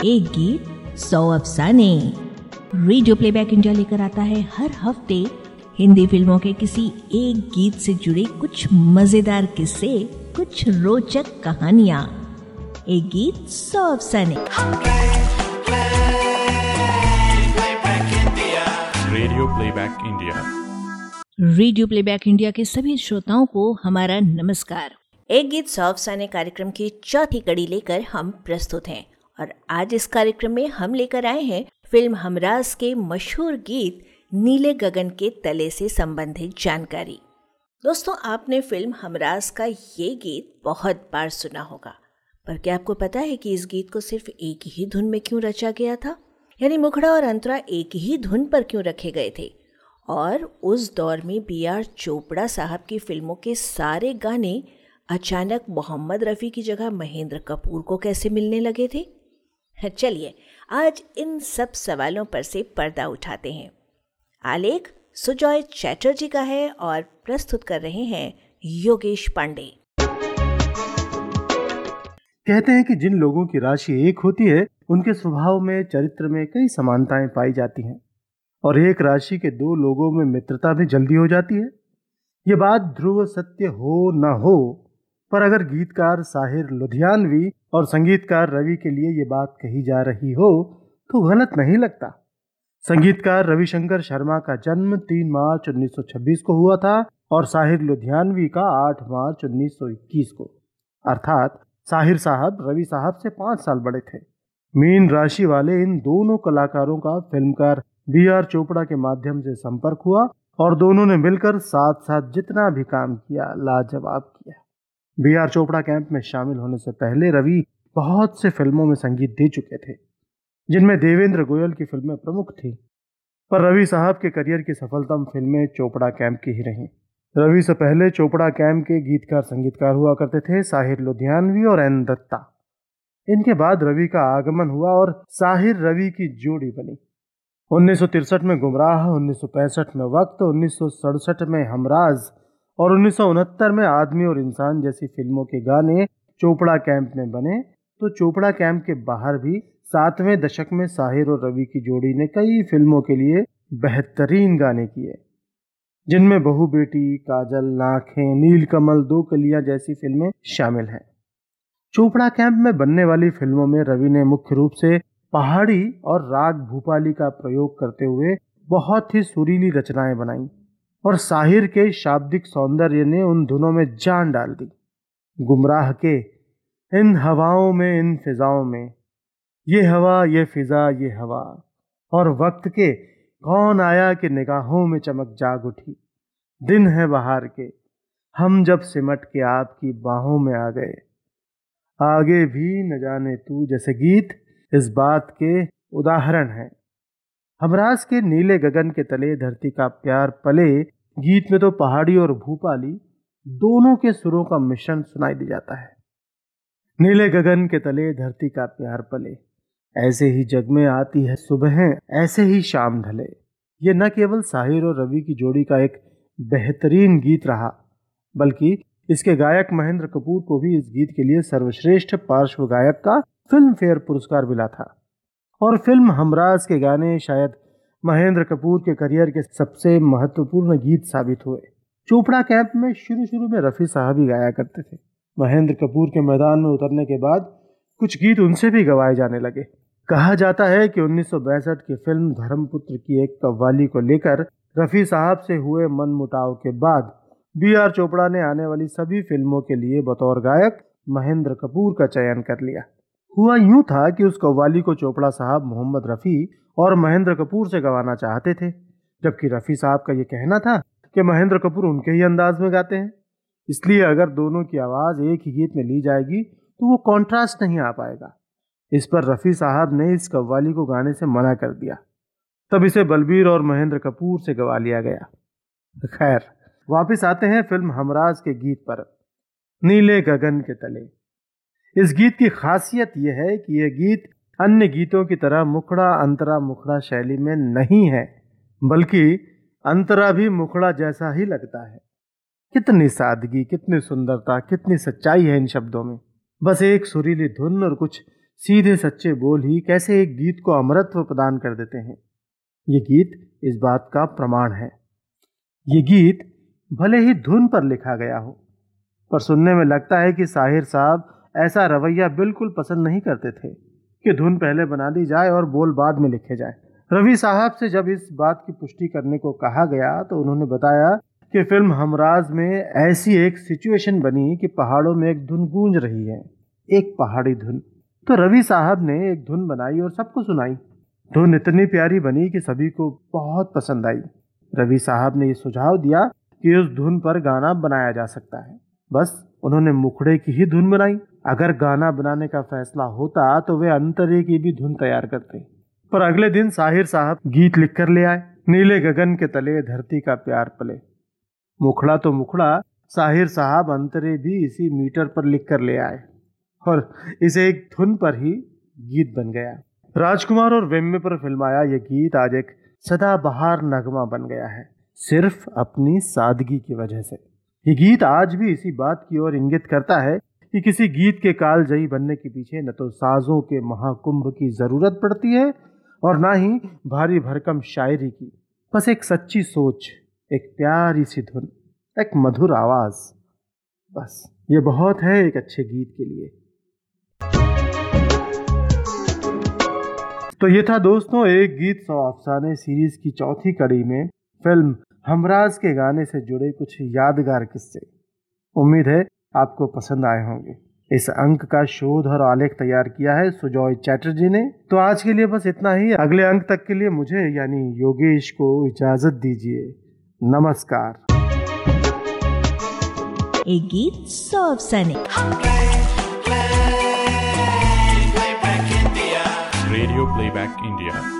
एक गीत सौ अफसाने। रेडियो प्लेबैक इंडिया लेकर आता है हर हफ़्ते हिंदी फ़िल्मों के किसी एक गीत से जुड़े कुछ मज़ेदार किस्से कुछ रोचक कहानियाँ। एक गीत सौ अफसाने। Radio playback India radio playback India के सभी श्रोताओं को हमारा नमस्कार। एक गीत सौ अफसाने कार्यक्रम की चौथी कड़ी लेकर हम प्रस्तुत हैं। और आज इस कार्यक्रम में हम लेकर आए हैं फ़िल्म हमराज के मशहूर गीत नीले गगन के तले से संबंधित जानकारी। दोस्तों, आपने फ़िल्म हमराज का ये गीत बहुत बार सुना होगा, पर क्या आपको पता है कि इस गीत को सिर्फ़ एक ही धुन में क्यों रचा गया था? यानी मुखड़ा और अंतरा एक ही धुन पर क्यों रखे गए थे? और उस दौर में बी आर चोपड़ा साहब की फ़िल्मों के सारे गाने अचानक मोहम्मद रफ़ी की जगह महेंद्र कपूर को कैसे मिलने लगे थे? चलिए, आज इन सब सवालों पर से पर्दा उठाते हैं। आलेख सुजॉय चैटर्जी का है और प्रस्तुत कर रहे हैं योगेश पांडे। कहते हैं कि जिन लोगों की राशि एक होती है, उनके स्वभाव में, चरित्र में कई समानताएँ पाई जाती हैं। और एक राशि के दो लोगों में मित्रता भी जल्दी हो जाती है। ये बात ध्रुव सत्य हो न हो पर अगर गीतकार साहिर लुधियानवी और संगीतकार रवि के लिए ये बात कही जा रही हो तो गलत नहीं लगता। संगीतकार रविशंकर शर्मा का जन्म 3 मार्च 1926 को हुआ था और साहिर लुधियानवी का 8 मार्च 1921 को। अर्थात साहिर साहब रवि साहब से पाँच साल बड़े थे। मीन राशि वाले इन दोनों कलाकारों का फिल्मकार बी आर चोपड़ा के माध्यम से संपर्क हुआ और दोनों ने मिलकर साथ साथ जितना भी काम किया, लाजवाब किया। बी आर चोपड़ा कैंप में शामिल होने से पहले रवि बहुत से फ़िल्मों में संगीत दे चुके थे, जिनमें देवेंद्र गोयल की फ़िल्में प्रमुख थी। पर रवि साहब के करियर की सफलतम फ़िल्में चोपड़ा कैंप की ही रहीं। रवि से पहले चोपड़ा कैंप के गीतकार संगीतकार हुआ करते थे साहिर लुधियानवी और एन दत्ता। इनके बाद रवि का आगमन हुआ और साहिर रवि की जोड़ी बनी। उन्नीस में गुमराह, उन्नीस सौ पैंसठ में वक्त, उन्नीस सौ सड़सठ में हमराज और उन्नीस सौ उनहत्तर में आदमी और इंसान जैसी फ़िल्मों के गाने चोपड़ा कैंप में बने। तो चोपड़ा कैंप के बाहर भी सातवें दशक में साहिर और रवि की जोड़ी ने कई फ़िल्मों के लिए बेहतरीन गाने किए। जिनमें बहु बेटी, काजल, नाखें, नील कमल, दो कलियाँ जैसी फ़िल्में शामिल हैं। चोपड़ा कैंप में बनने वाली फ़िल्मों में रवि ने मुख्य रूप से पहाड़ी और राग भूपाली का प्रयोग करते हुए बहुत ही सुरीली रचनाएँ बनाई। और साहिर के शाब्दिक सौंदर्य ने उन धुनों में जान डाल दी। गुमराह के इन हवाओं में, इन फिजाओं में, ये हवा, ये फिजा, ये हवा, और वक्त के कौन आया कि निगाहों में चमक जाग उठी। दिन है बहार के, हम जब सिमट के आपकी बाहों में आ गए। आगे भी न जाने तू जैसे गीत, इस बात के उदाहरण हैं। हमराज के नीले गगन के तले धरती का प्यार पले, गीत में तो पहाड़ी और भूपाली, दोनों के सुरों का मिश्रण सुनाई दे जाता है। नीले गगन के तले धरती का प्यार पले, ऐसे ही जग में आती है सुबह, ऐसे ही शाम ढले। ये न केवल साहिर और रवि की जोड़ी का एक बेहतरीन गीत रहा, बल्कि इसके गायक महेंद्र कपूर को भी इस गीत के लिए सर्वश्रेष्ठ पार्श्व गायक का फ़िल्म फेयर पुरस्कार मिला था। और फ़िल्म हमराज के गाने शायद महेंद्र कपूर के करियर के सबसे महत्वपूर्ण गीत साबित हुए। चोपड़ा कैंप में शुरू शुरू में रफ़ी साहब ही गाया करते थे। महेंद्र कपूर के मैदान में उतरने के बाद कुछ गीत उनसे भी गवाए जाने लगे। कहा जाता है कि उन्नीस की फ़िल्म धर्मपुत्र की एक कव्वाली को लेकर रफ़ी साहब से हुए मन मुटाव के बाद बी आर चोपड़ा ने आने वाली सभी फ़िल्मों के लिए बतौर गायक महेंद्र कपूर का चयन कर लिया। हुआ यूँ था कि उस कव्वाली को चोपड़ा साहब मोहम्मद रफ़ी और महेंद्र कपूर से गवाना चाहते थे, जबकि रफ़ी साहब का यह कहना था कि महेंद्र कपूर उनके ही अंदाज में गाते हैं। इसलिए अगर दोनों की आवाज़ एक ही गीत में ली जाएगी तो वो कॉन्ट्रास्ट नहीं आ पाएगा। इस पर रफ़ी साहब ने इस कव्वाली को गाने से मना कर दिया। तब इसे बलबीर और महेंद्र कपूर से गवा लिया गया। खैर, वापस आते हैं फ़िल्म हमराज के गीत पर, नीले गगन के तले। इस गीत की खासियत यह है कि यह गीत अन्य गीतों की तरह मुखड़ा अंतरा मुखड़ा शैली में नहीं है, बल्कि अंतरा भी मुखड़ा जैसा ही लगता है। कितनी सादगी, कितनी सुंदरता, कितनी सच्चाई है इन शब्दों में। बस एक सुरीली धुन और कुछ सीधे सच्चे बोल ही कैसे एक गीत को अमरत्व प्रदान कर देते हैं? ये गीत इस बात का प्रमाण है। ये गीत भले ही धुन पर लिखा गया हो, पर सुनने में लगता है कि साहिर साहब ऐसा रवैया बिल्कुल पसंद नहीं करते थे कि धुन पहले बना दी जाए और बोल बाद में लिखे जाए। रवि साहब से जब इस बात की पुष्टि करने को कहा गया तो उन्होंने बताया कि फ़िल्म हमराज में ऐसी एक सिचुएशन बनी कि पहाड़ों में एक धुन गूंज रही है, एक पहाड़ी धुन। तो रवि साहब ने एक धुन बनाई और सबको सुनाई। धुन इतनी प्यारी बनी कि सभी को बहुत पसंद आई। रवि साहब ने यह सुझाव दिया कि उस धुन पर गाना बनाया जा सकता है। बस उन्होंने मुखड़े की ही धुन बनाई। अगर गाना बनाने का फैसला होता तो वे अंतरे की भी धुन तैयार करते। पर अगले दिन साहिर साहब गीत लिख कर ले आए। नीले गगन के तले धरती का प्यार पले। मुखड़ा तो मुखड़ा, साहिर साहब अंतरे भी इसी मीटर पर लिख कर ले आए और इसे एक धुन पर ही गीत बन गया। राजकुमार और वेम्य पर फिल्माया यह गीत आज एक सदाबहार नगमा बन गया है, सिर्फ़ अपनी सादगी की वजह से। ये गीत आज भी इसी बात की ओर इंगित करता है कि किसी गीत के काल जयी बनने के पीछे न तो साजों के महाकुंभ की ज़रूरत पड़ती है और ना ही भारी भरकम शायरी की। बस एक सच्ची सोच, एक प्यारी सी धुन, एक मधुर आवाज़। बस, ये बहुत है एक अच्छे गीत के लिए। तो ये था दोस्तों एक गीत सौ अफसाने सीरीज़ की चौथी कड़ी में, फ़िल्म हमराज के गाने से जुड़े कुछ यादगार किस्से। उम्मीद है आपको पसंद आए होंगे। इस अंक का शोध और आलेख तैयार किया है सुजॉय चैटर्जी ने। तो आज के लिए बस इतना ही। अगले अंक तक के लिए मुझे यानी योगेश को इजाज़त दीजिए। नमस्कार। एक गीत सौ अफसाने Radio Playback India.